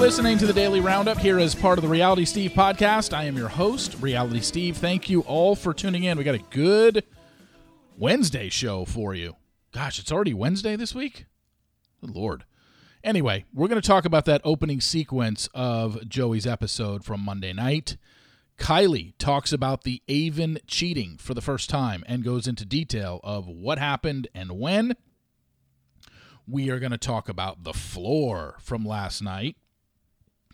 Listening to the Daily Roundup here as part of the Reality Steve podcast. I am your host, Reality Steve. Thank you all for tuning in. We got a good Wednesday show for you. Gosh, it's already Wednesday this week? Good Lord. Anyway, we're going to talk about that opening sequence of Joey's episode from Monday night. Kylee talks about the Aven cheating for the first time and goes into detail of what happened and when. We are going to talk about the floor from last night.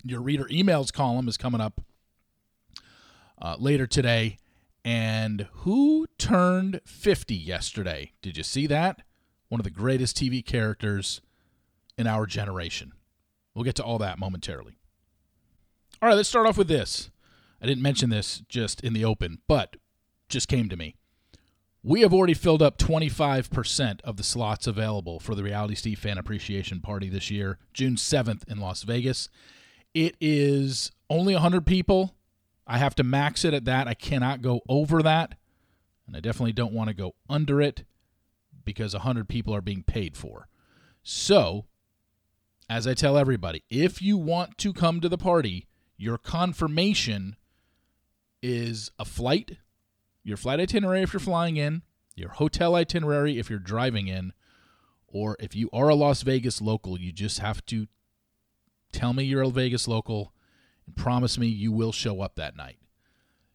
Your reader emails column is coming up uh, later today. And who turned 50 yesterday? Did you see that? One of the greatest TV characters in our generation. We'll get to all that momentarily. All right, let's start off with this. I didn't mention this just in the open, but just came to me. We have already filled up 25% of the slots available for the Reality Steve Fan Appreciation Party this year, June 7th in Las Vegas. It is only 100 people. I have to max it at that. I cannot go over that. And I definitely don't want to go under it because 100 people are being paid for. So, as I tell everybody, if you want to come to the party, your confirmation is a flight, your flight itinerary if you're flying in, your hotel itinerary if you're driving in, or if you are a Las Vegas local, you just have to tell me you're a Vegas local and promise me you will show up that night.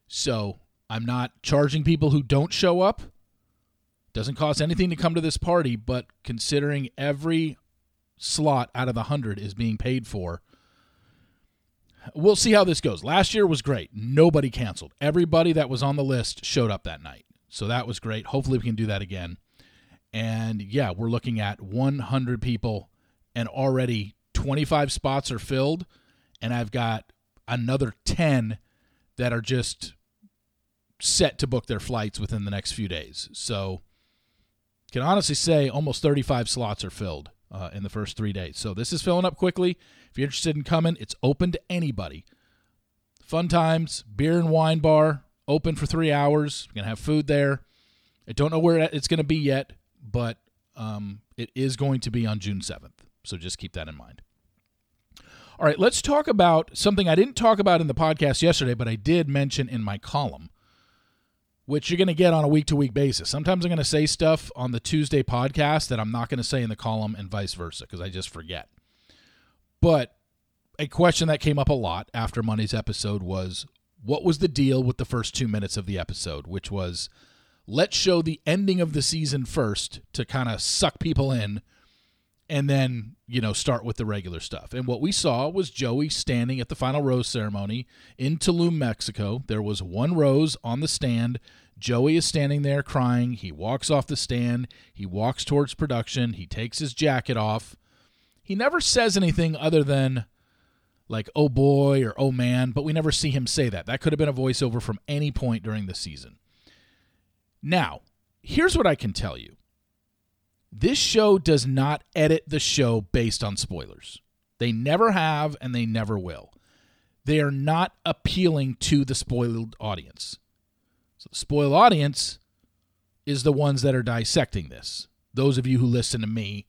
So I'm not charging people who don't show up. Doesn't cost anything to come to this party, but considering every slot out of the 100 is being paid for, we'll see how this goes. Last year was great. Nobody canceled. Everybody that was on the list showed up that night. So that was great. Hopefully we can do that again. And yeah, we're looking at 100 people and already 25 spots are filled and I've got another 10 that are just set to book their flights within the next few days. So can honestly say almost 35 slots are filled uh, in the first three days. So this is filling up quickly. If you're interested in coming, it's open to anybody. Fun times, beer and wine bar, open for three hours. We're going to have food there. I don't know where it's going to be yet, but um, it is going to be on June 7th. So just keep that in mind. All right, let's talk about something I didn't talk about in the podcast yesterday, but I did mention in my column, which you're going to get on a week to week basis. Sometimes I'm going to say stuff on the Tuesday podcast that I'm not going to say in the column and vice versa because I just forget. But a question that came up a lot after Monday's episode was what was the deal with the first two minutes of the episode, which was let's show the ending of the season first to kind of suck people in and then you know start with the regular stuff. And what we saw was joey standing at the final rose ceremony in tulum mexico. There was one rose on the stand. Joey is standing there crying. He walks off the stand. He walks towards production. He takes his jacket off. He never says anything other than like oh boy or oh man but we never see him say that. That could have been a voiceover from any point during the season. Now here's what i can tell you this show does not edit the show based on spoilers. They never have and they never will. They are not appealing to the spoiled audience. So the spoiled audience is the ones that are dissecting this. Those of you who listen to me,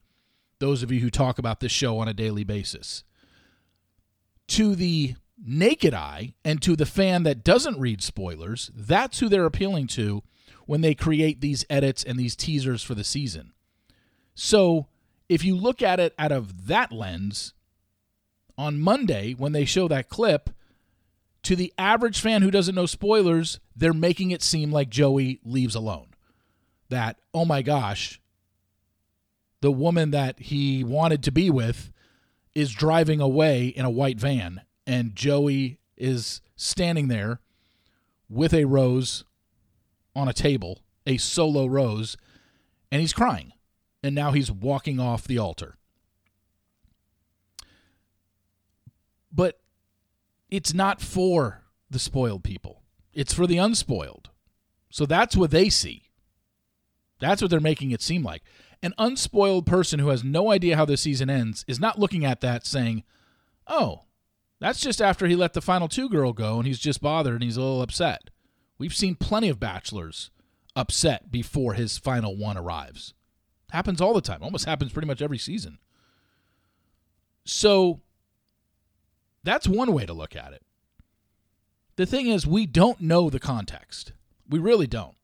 those of you who talk about this show on a daily basis. To the naked eye and to the fan that doesn't read spoilers, that's who they're appealing to when they create these edits and these teasers for the season. So if you look at it out of that lens, on Monday, when they show that clip, to the average fan who doesn't know spoilers, they're making it seem like Joey leaves alone. That, oh my gosh, the woman that he wanted to be with is driving away in a white van, and Joey is standing there with a rose on a table, a solo rose, and he's crying and now he's walking off the altar. But it's not for the spoiled people, it's for the unspoiled. So that's what they see. That's what they're making it seem like. An unspoiled person who has no idea how the season ends is not looking at that saying, oh, that's just after he let the final two girl go and he's just bothered and he's a little upset. We've seen plenty of bachelors upset before his final one arrives. Happens all the time. Almost happens pretty much every season. So That's one way to look at it. The thing is, we don't know the context. We really don't.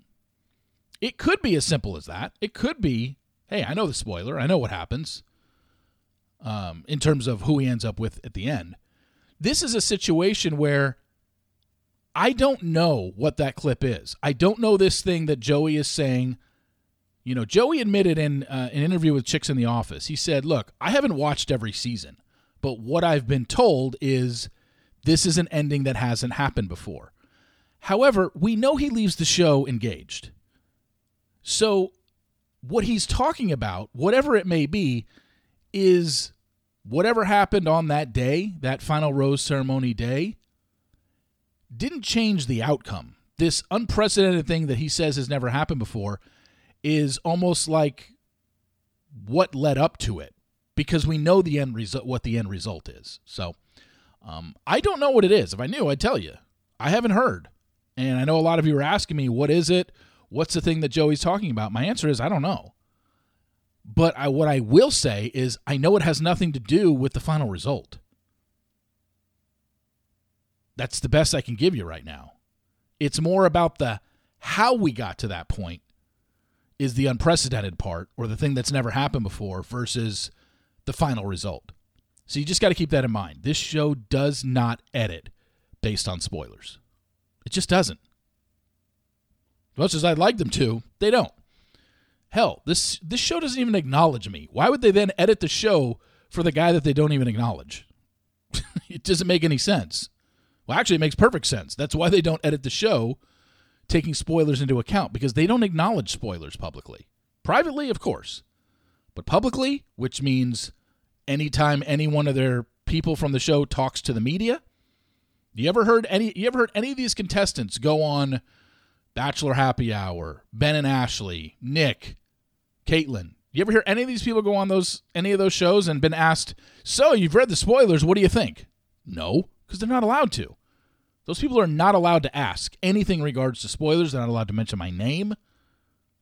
It could be as simple as that. It could be, hey, I know the spoiler. I know what happens um, in terms of who he ends up with at the end. This is a situation where I don't know what that clip is. I don't know this thing that Joey is saying. You know, Joey admitted in uh, an interview with Chicks in the Office, he said, Look, I haven't watched every season, but what I've been told is this is an ending that hasn't happened before. However, we know he leaves the show engaged. So, what he's talking about, whatever it may be, is whatever happened on that day, that final rose ceremony day, didn't change the outcome. This unprecedented thing that he says has never happened before is almost like what led up to it because we know the end result what the end result is. So um, I don't know what it is. If I knew, I'd tell you. I haven't heard. And I know a lot of you are asking me, what is it? What's the thing that Joey's talking about? My answer is I don't know. But I, what I will say is I know it has nothing to do with the final result. That's the best I can give you right now. It's more about the how we got to that point is the unprecedented part or the thing that's never happened before versus the final result. So you just got to keep that in mind. This show does not edit based on spoilers. It just doesn't. As much as I'd like them to, they don't. Hell, this this show doesn't even acknowledge me. Why would they then edit the show for the guy that they don't even acknowledge? it doesn't make any sense. Well, actually, it makes perfect sense. That's why they don't edit the show taking spoilers into account because they don't acknowledge spoilers publicly. Privately, of course, but publicly, which means anytime any one of their people from the show talks to the media. You ever heard any? You ever heard any of these contestants go on Bachelor Happy Hour, Ben and Ashley, Nick, Kaitlyn? You ever hear any of these people go on those any of those shows and been asked, "So you've read the spoilers? What do you think?" No, because they're not allowed to. Those people are not allowed to ask anything regards to spoilers. They're not allowed to mention my name.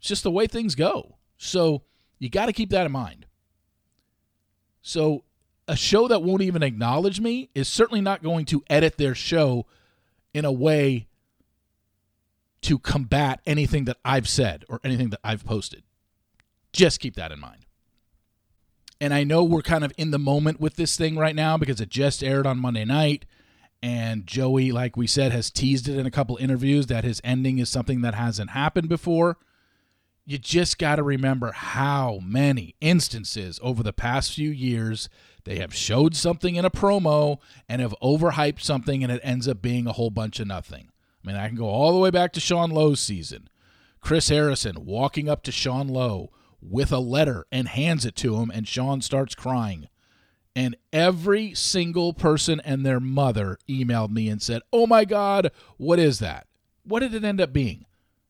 It's just the way things go. So you got to keep that in mind. So a show that won't even acknowledge me is certainly not going to edit their show in a way to combat anything that I've said or anything that I've posted. Just keep that in mind. And I know we're kind of in the moment with this thing right now because it just aired on Monday night and Joey, like we said, has teased it in a couple interviews that his ending is something that hasn't happened before. You just got to remember how many instances over the past few years they have showed something in a promo and have overhyped something and it ends up being a whole bunch of nothing. I mean, I can go all the way back to Sean Lowe's season. Chris Harrison walking up to Sean Lowe with a letter and hands it to him, and Sean starts crying. And every single person and their mother emailed me and said, Oh my God, what is that? What did it end up being?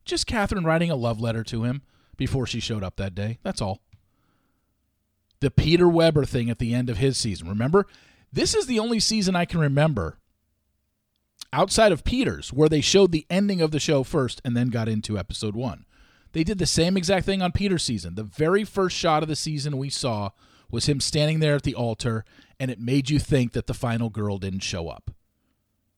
Just Catherine writing a love letter to him before she showed up that day. That's all. The Peter Weber thing at the end of his season. Remember? This is the only season I can remember outside of Peter's where they showed the ending of the show first and then got into episode one. They did the same exact thing on Peter's season. The very first shot of the season we saw was him standing there at the altar, and it made you think that the final girl didn't show up.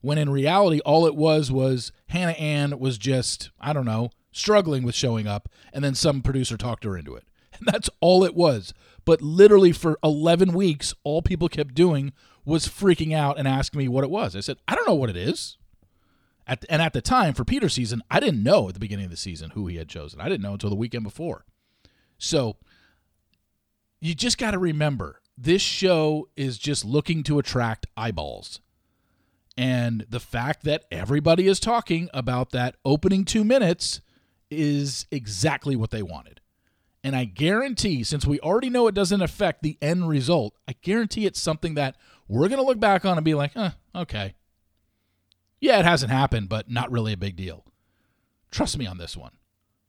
When in reality, all it was was Hannah Ann was just, I don't know, struggling with showing up, and then some producer talked her into it. And that's all it was. But literally for 11 weeks, all people kept doing was freaking out and asking me what it was. I said, I don't know what it is. At and at the time, for Peter's season, I didn't know at the beginning of the season who he had chosen. I didn't know until the weekend before. So you just got to remember this show is just looking to attract eyeballs. And the fact that everybody is talking about that opening two minutes is exactly what they wanted. And I guarantee, since we already know it doesn't affect the end result, I guarantee it's something that we're going to look back on and be like, eh, okay. Yeah, it hasn't happened, but not really a big deal. Trust me on this one.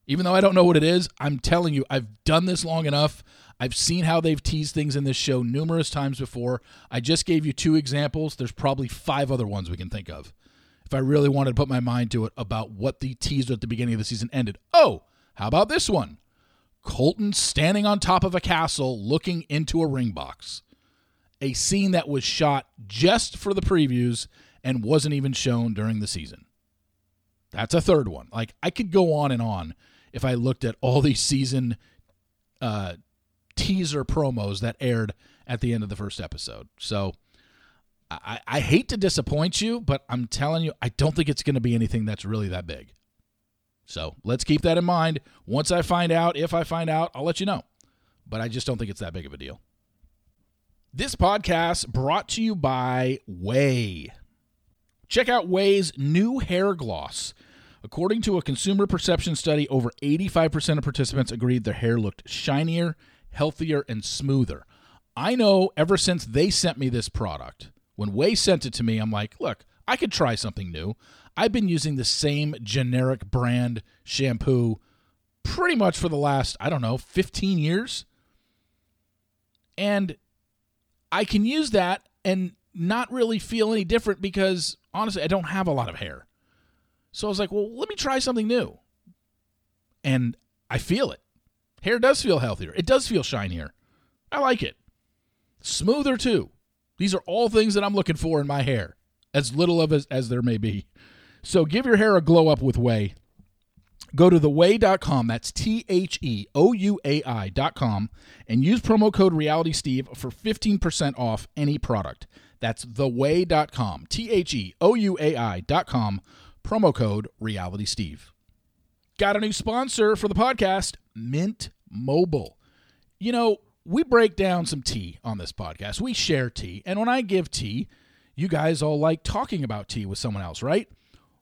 Even though I don't know what it is, I'm telling you, I've done this long enough. I've seen how they've teased things in this show numerous times before. I just gave you two examples. There's probably five other ones we can think of. If I really wanted to put my mind to it about what the teaser at the beginning of the season ended. Oh, how about this one? Colton standing on top of a castle looking into a ring box. a scene that was shot just for the previews and wasn't even shown during the season. That's a third one. Like I could go on and on if I looked at all these season uh, teaser promos that aired at the end of the first episode. So I, I hate to disappoint you, but I'm telling you, I don't think it's going to be anything that's really that big. So let's keep that in mind. Once I find out, if I find out, I'll let you know. But I just don't think it's that big of a deal. This podcast brought to you by Ouai. Check out Ouai's new hair gloss. According to a consumer perception study, over 85% of participants agreed their hair looked shinier, healthier, and smoother. I know ever since they sent me this product, when Ouai sent it to me, I'm like, look, I could try something new. I've been using the same generic brand shampoo pretty much for the last, I don't know, 15 years. And I can use that and not really feel any different because honestly, I don't have a lot of hair. So I was like, well, let me try something new. And I feel it. Hair does feel healthier. It does feel shinier. I like it. Smoother too. These are all things that I'm looking for in my hair, as little of as, as there may be. So give your hair a glow up with Ouai. Go to theouai.com, that's T H E O U A I.com, and use promo code RealitySteve for 15% off any product. That's theouai.com, T H E O U A I.com, promo code RealitySteve. Got a new sponsor for the podcast, Mint Mobile. You know, we break down some tea on this podcast. We share tea. And when I give tea, you guys all like talking about tea with someone else, right?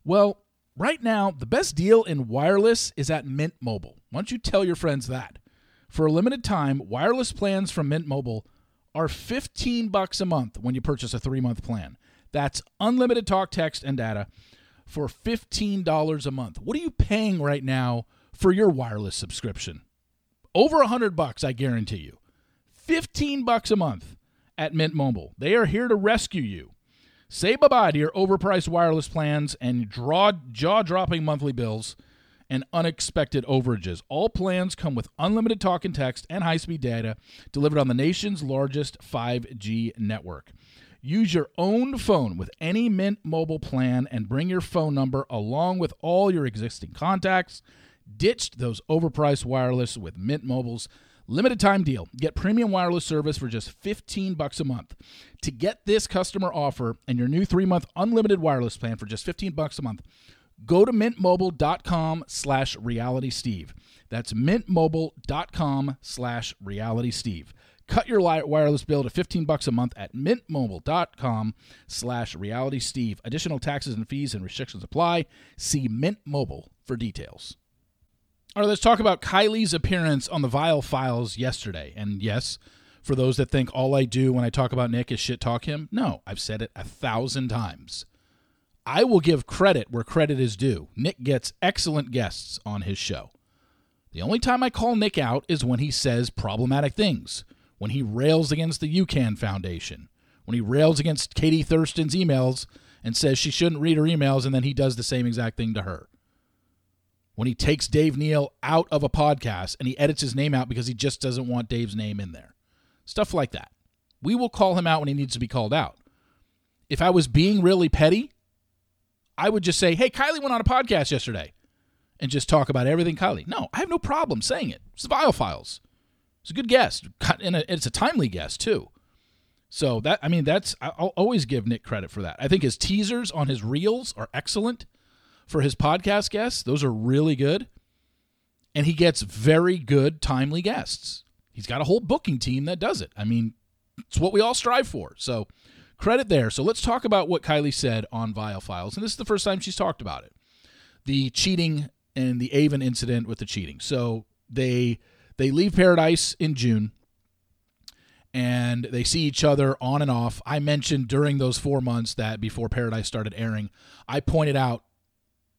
Well, right now, the best deal in wireless is at Mint Mobile. Why don't you tell your friends that? For a limited time, wireless plans from Mint Mobile are 15 bucks a month when you purchase a 3-month plan. That's unlimited talk, text, and data for $15 a month. What are you paying right now for your wireless subscription? Over a 100 bucks, I guarantee you. 15 bucks a month at Mint Mobile. They are here to rescue you. Say bye-bye to your overpriced wireless plans and draw jaw-dropping monthly bills and unexpected overages. All plans come with unlimited talk and text and high-speed data delivered on the nation's largest 5G network. Use your own phone with any Mint mobile plan and bring your phone number along with all your existing contacts. Ditch those overpriced wireless with Mint Mobile's limited time deal. Get premium wireless service for just 15 bucks a month. To get this customer offer and your new 3-month unlimited wireless plan for just 15 bucks a month, go to mintmobile.com slash realitysteve. That's mintmobile.com slash realitysteve. Cut your wireless bill to 15 bucks a month at mintmobile.com slash realitysteve. Additional taxes and fees and restrictions apply. See Mint Mobile for details. All right, let's talk about Kylee's appearance on the Viall Files yesterday. And yes, for those that think all I do when I talk about Nick is shit talk him, no, I've said it a thousand times. I will give credit where credit is due. Nick gets excellent guests on his show. The only time I call Nick out is when he says problematic things when he rails against the UCAN Foundation, when he rails against Katie Thurston's emails and says she shouldn't read her emails, and then he does the same exact thing to her. When he takes Dave Neal out of a podcast and he edits his name out because he just doesn't want Dave's name in there. Stuff like that. We will call him out when he needs to be called out. If I was being really petty, I would just say, hey, Kylee went on a podcast yesterday and just talk about everything Kylee. No, I have no problem saying it. It's the Viall Files. It's a good guess, and it's a timely guess too. So that I mean, that's I'll always give Nick credit for that. I think his teasers on his reels are excellent for his podcast guests. Those are really good, and he gets very good, timely guests. He's got a whole booking team that does it. I mean, it's what we all strive for. So credit there. So let's talk about what Kylee said on Viall Files, and this is the first time she's talked about it. The cheating and the Aven incident with the cheating. So they they leave Paradise in June and they see each other on and off. I mentioned during those four months that before Paradise started airing, I pointed out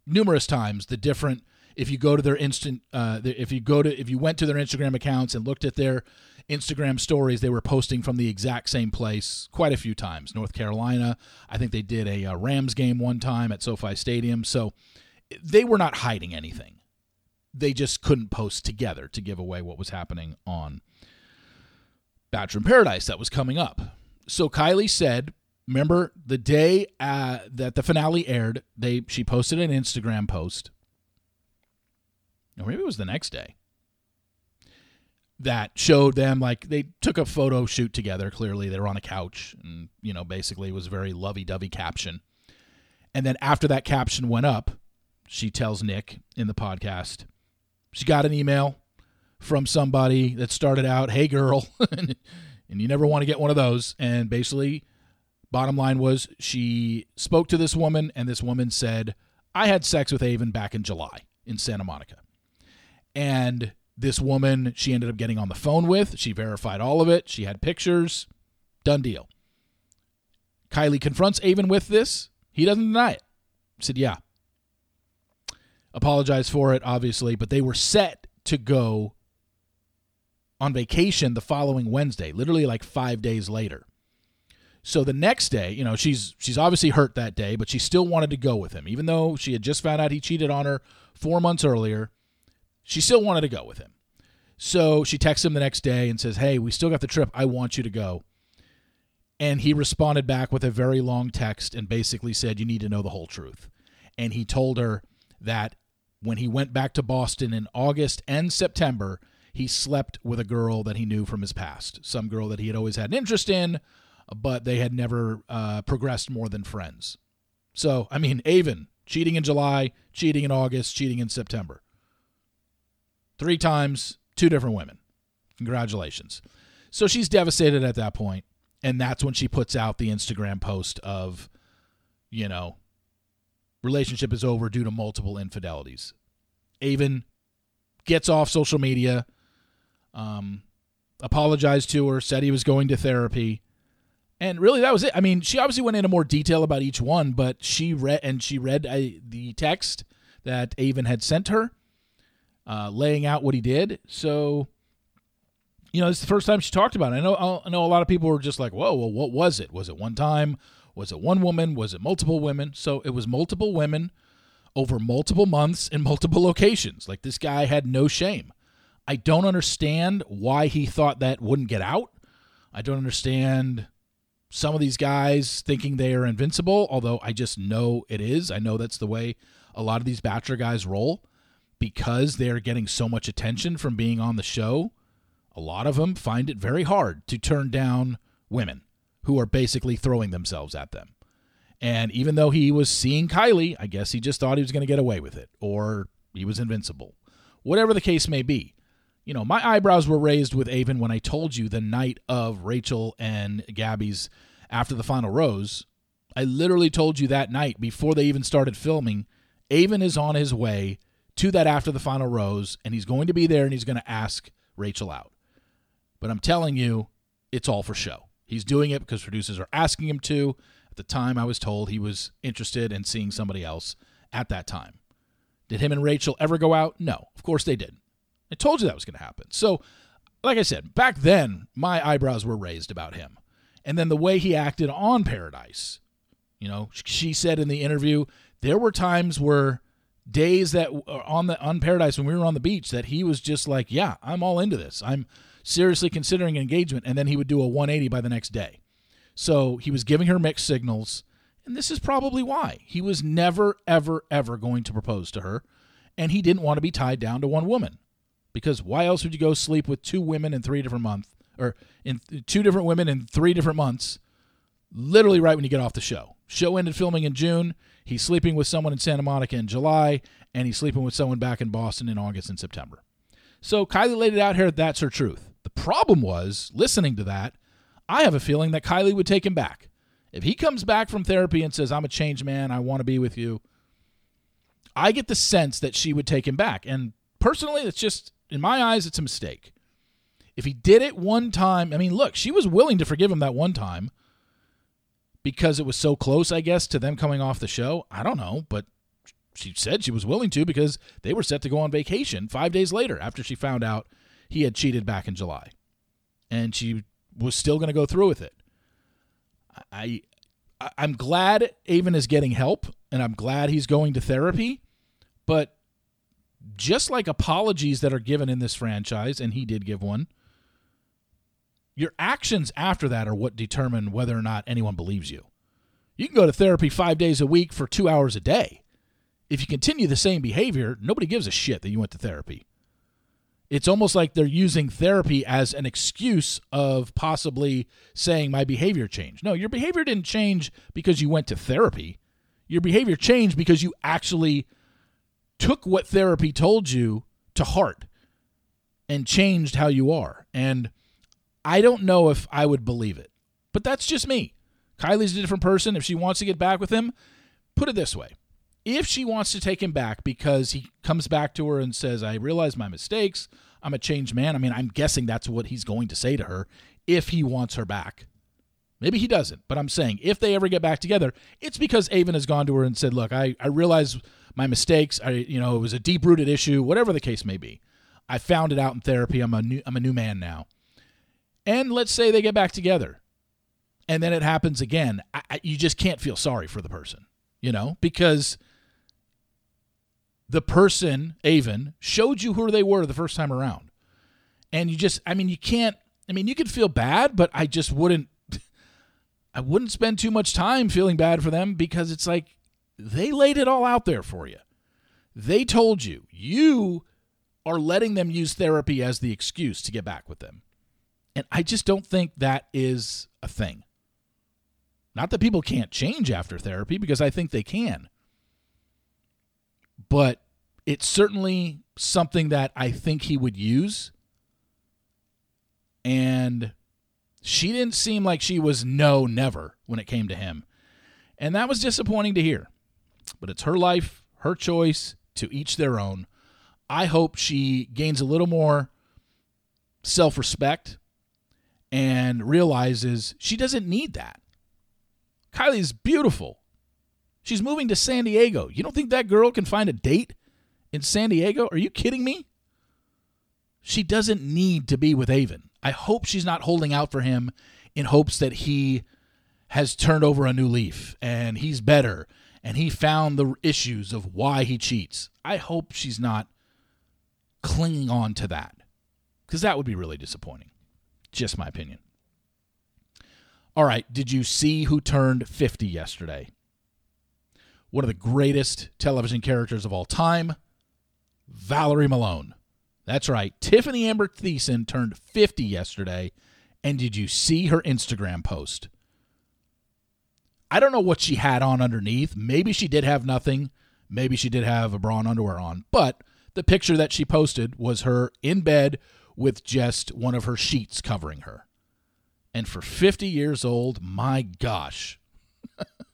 numerous times the different. If you go to their instant, uh, if you go to, if you went to their Instagram accounts and looked at their Instagram stories, they were posting from the exact same place quite a few times. North Carolina, I think they did a, a Rams game one time at SoFi Stadium, so they were not hiding anything they just couldn't post together to give away what was happening on Bachelor in Paradise that was coming up. so Kylee said, remember the day uh, that the finale aired, they she posted an Instagram post. Or maybe it was the next day. That showed them like they took a photo shoot together. Clearly, they were on a couch, and you know, basically, it was a very lovey-dovey caption. And then after that caption went up, she tells Nick in the podcast, she got an email from somebody that started out, "Hey, girl," and you never want to get one of those. And basically, bottom line was she spoke to this woman, and this woman said, "I had sex with Aven back in July in Santa Monica," and this woman she ended up getting on the phone with. She verified all of it. She had pictures. Done deal. Kylee confronts Aven with this. He doesn't deny it. Said, "Yeah." Apologized for it, obviously, but they were set to go on vacation the following Wednesday, literally like five days later. So the next day, you know, she's she's obviously hurt that day, but she still wanted to go with him, even though she had just found out he cheated on her four months earlier. She still wanted to go with him. So she texts him the next day and says, Hey, we still got the trip. I want you to go. And he responded back with a very long text and basically said, You need to know the whole truth. And he told her that when he went back to Boston in August and September, he slept with a girl that he knew from his past, some girl that he had always had an interest in, but they had never uh, progressed more than friends. So, I mean, Aven, cheating in July, cheating in August, cheating in September. Three times, two different women. Congratulations. So she's devastated at that point, and that's when she puts out the Instagram post of, you know, relationship is over due to multiple infidelities. Aven gets off social media, um, apologized to her, said he was going to therapy. And really, that was it. I mean, she obviously went into more detail about each one, but she read and she read uh, the text that Aven had sent her, uh, laying out what he did. So, you know, it's the first time she talked about it. I know, I know, a lot of people were just like, "Whoa, well, what was it? Was it one time? Was it one woman? Was it multiple women?" So it was multiple women over multiple months in multiple locations. Like this guy had no shame. I don't understand why he thought that wouldn't get out. I don't understand some of these guys thinking they are invincible, although I just know it is. I know that's the way a lot of these Bachelor guys roll because they're getting so much attention from being on the show. A lot of them find it very hard to turn down women who are basically throwing themselves at them. And even though he was seeing Kylee, I guess he just thought he was going to get away with it or he was invincible. Whatever the case may be, you know, my eyebrows were raised with Aven when I told you the night of Rachel and Gabby's after the final rose. I literally told you that night before they even started filming, Aven is on his way to that after the final rose, and he's going to be there and he's going to ask Rachel out. But I'm telling you, it's all for show. He's doing it because producers are asking him to. At the time, I was told he was interested in seeing somebody else at that time. Did him and Rachel ever go out? No, of course they didn't. I told you that was going to happen. So, like I said, back then, my eyebrows were raised about him. And then the way he acted on Paradise, you know, she said in the interview, there were times where days that uh, on the on Paradise when we were on the beach that he was just like, yeah, I'm all into this. I'm seriously considering engagement and then he would do a 180 by the next day. So, he was giving her mixed signals, and this is probably why. He was never ever ever going to propose to her, and he didn't want to be tied down to one woman because why else would you go sleep with two women in three different months or in two different women in three different months literally right when you get off the show show ended filming in june he's sleeping with someone in santa monica in july and he's sleeping with someone back in boston in august and september so kylee laid it out here that's her truth problem was listening to that i have a feeling that kylee would take him back if he comes back from therapy and says i'm a changed man i want to be with you i get the sense that she would take him back and personally it's just in my eyes, it's a mistake. If he did it one time, I mean, look, she was willing to forgive him that one time because it was so close, I guess, to them coming off the show. I don't know, but she said she was willing to because they were set to go on vacation five days later after she found out he had cheated back in July. And she was still going to go through with it. I, I I'm glad Aven is getting help and I'm glad he's going to therapy, but just like apologies that are given in this franchise, and he did give one, Your actions after that are what determine whether or not anyone believes you. You can go to therapy five days a week for two hours a day. If you continue the same behavior, nobody gives a shit that you went to therapy. It's almost like they're using therapy as an excuse of possibly saying my behavior changed. No, your behavior didn't change because you went to therapy. Your behavior changed because you actually took what therapy told you to heart and changed how you are. And I don't know if I would believe it, but that's just me. Kylee's a different person. If she wants to get back with him, put it this way. If she wants to take him back because he comes back to her and says, I realize my mistakes, I'm a changed man. I mean, I'm guessing that's what he's going to say to her if he wants her back. Maybe he doesn't, but I'm saying if they ever get back together, it's because Aven has gone to her and said, Look, I, I realize my mistakes. I you know, it was a deep rooted issue, whatever the case may be. I found it out in therapy. I'm a new I'm a new man now. And let's say they get back together and then it happens again, I, I, you just can't feel sorry for the person, you know, because the person, Aven, showed you who they were the first time around. And you just, I mean, you can't, I mean, you could feel bad, but I just wouldn't, I wouldn't spend too much time feeling bad for them because it's like they laid it all out there for you. They told you, you are letting them use therapy as the excuse to get back with them. And I just don't think that is a thing. Not that people can't change after therapy, because I think they can. But it's certainly something that I think he would use. And she didn't seem like she was no, never when it came to him. And that was disappointing to hear. But it's her life, her choice, to each their own. I hope she gains a little more self respect and realizes she doesn't need that. Kylee is beautiful. She's moving to San Diego. You don't think that girl can find a date in San Diego? Are you kidding me? She doesn't need to be with Aven. I hope she's not holding out for him in hopes that he has turned over a new leaf and he's better and he found the issues of why he cheats. I hope she's not clinging on to that because that would be really disappointing. Just my opinion. All right, did you see who turned 50 yesterday? One of the greatest television characters of all time, Valerie Malone. That's right, Tiffany Amber Thiessen turned 50 yesterday. And did you see her Instagram post? I don't know what she had on underneath. Maybe she did have nothing. Maybe she did have a bra and underwear on. But the picture that she posted was her in bed with just one of her sheets covering her. And for 50 years old, my gosh.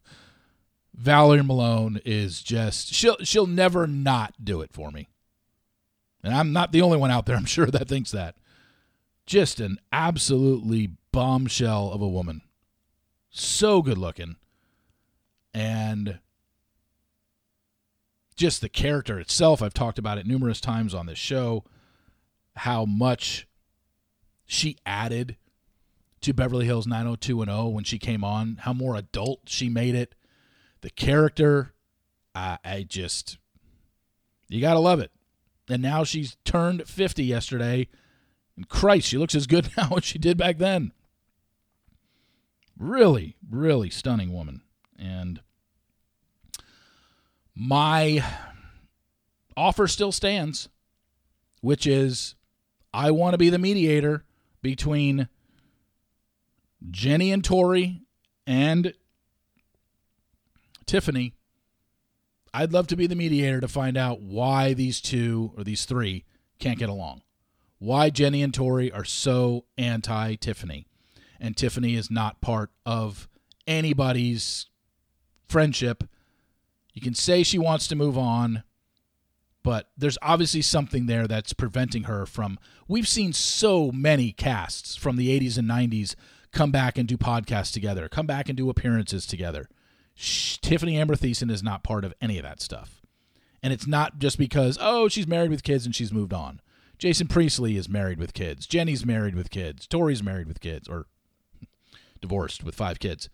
Valerie Malone is just she'll she'll never not do it for me. And I'm not the only one out there, I'm sure, that thinks that. Just an absolutely bombshell of a woman. So good looking. And just the character itself, I've talked about it numerous times on this show, how much she added to Beverly Hills 90210 when she came on, how more adult she made it. The character, I, I just, you got to love it. And now she's turned 50 yesterday. And Christ, she looks as good now as she did back then. Really, really stunning woman. And my offer still stands, which is I want to be the mediator between Jennie and Tori and Tiffany. I'd love to be the mediator to find out why these two or these three can't get along. Why Jennie and Tori are so anti Tiffany. And Tiffany is not part of anybody's friendship. You can say she wants to move on, but there's obviously something there that's preventing her from. We've seen so many casts from the 80s and 90s come back and do podcasts together, come back and do appearances together. Shh, Tiffany Amber Thiessen is not part of any of that stuff. And it's not just because, oh, she's married with kids and she's moved on. Jason Priestley is married with kids. Jennie's married with kids. Tori's married with kids or divorced with five kids.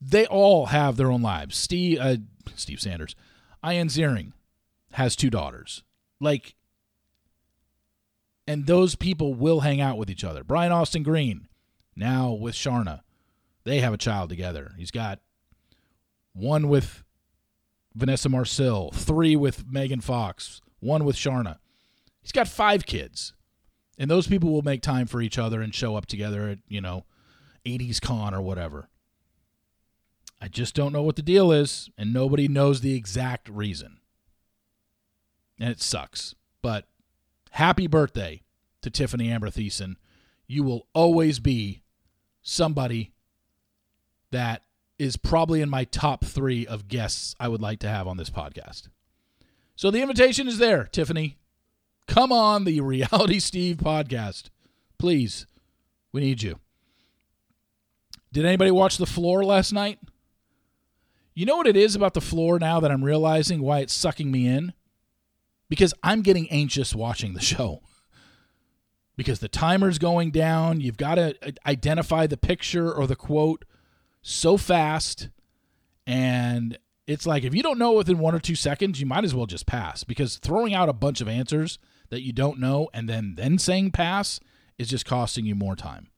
They all have their own lives. Steve, uh, Steve Sanders, Ian Ziering has two daughters. Like, and those people will hang out with each other. Brian Austin Green Now with Sharna, they have a child together. He's got one with Vanessa Marcil, three with Megan Fox, one with Sharna. He's got five kids. And those people will make time for each other and show up together at, you know, 80s con or whatever. I just don't know what the deal is, and nobody knows the exact reason. And it sucks. But happy birthday to Tiffany Amber Thiessen. You will always be somebody that is probably in my top three of guests I would like to have on this podcast. So the invitation is there, Tiffany. Come on the Reality Steve podcast. Please. We need you. Did anybody watch the floor last night? You know what it is about the floor now that I'm realizing why it's sucking me in? Because I'm getting anxious watching the show. Because the timer's going down. You've got to uh, identify the picture or the quote so fast. And it's like if you don't know within one or two seconds, you might as well just pass. Because throwing out a bunch of answers that you don't know and then then saying pass is just costing you more time.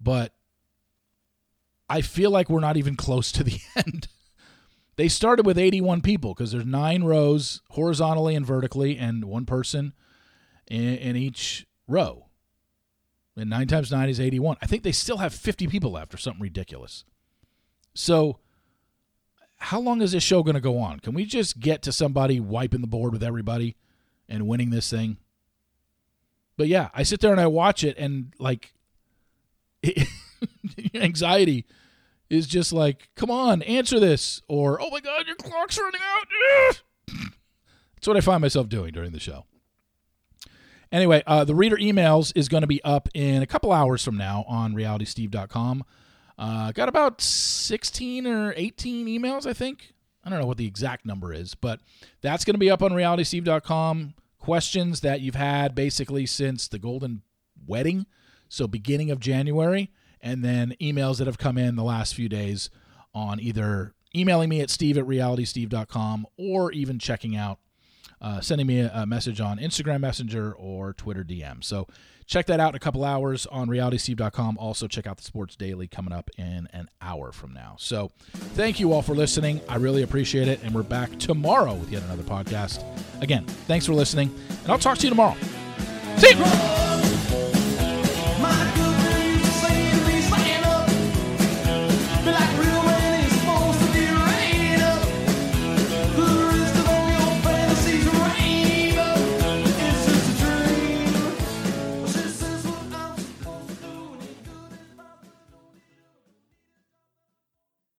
But I feel like we're not even close to the end. they started with 81 people because there's nine rows horizontally and vertically, and one person in, in each row. And nine times nine is 81. I think they still have 50 people left or something ridiculous. So, how long is this show going to go on? Can we just get to somebody wiping the board with everybody and winning this thing? But yeah, I sit there and I watch it, and like, anxiety is just like, come on, answer this, or oh my god, your clock's running out. That's what I find myself doing during the show. Anyway, uh, the reader emails is going to be up in a couple hours from now on realitysteve.com. Uh, got about 16 or 18 emails, I think. I don't know what the exact number is, but that's going to be up on realitysteve.com. Questions that you've had basically since the Golden Wedding, so beginning of January and then emails that have come in the last few days on either emailing me at steve at realitysteve.com or even checking out, uh, sending me a, a, message on Instagram Messenger or Twitter DM. So check that out in a couple hours on realitysteve.com. Also, check out the Sports Daily coming up in an hour from now. So thank you all for listening. I really appreciate it. And we're back tomorrow with yet another podcast. Again, thanks for listening, and I'll talk to you tomorrow. See you.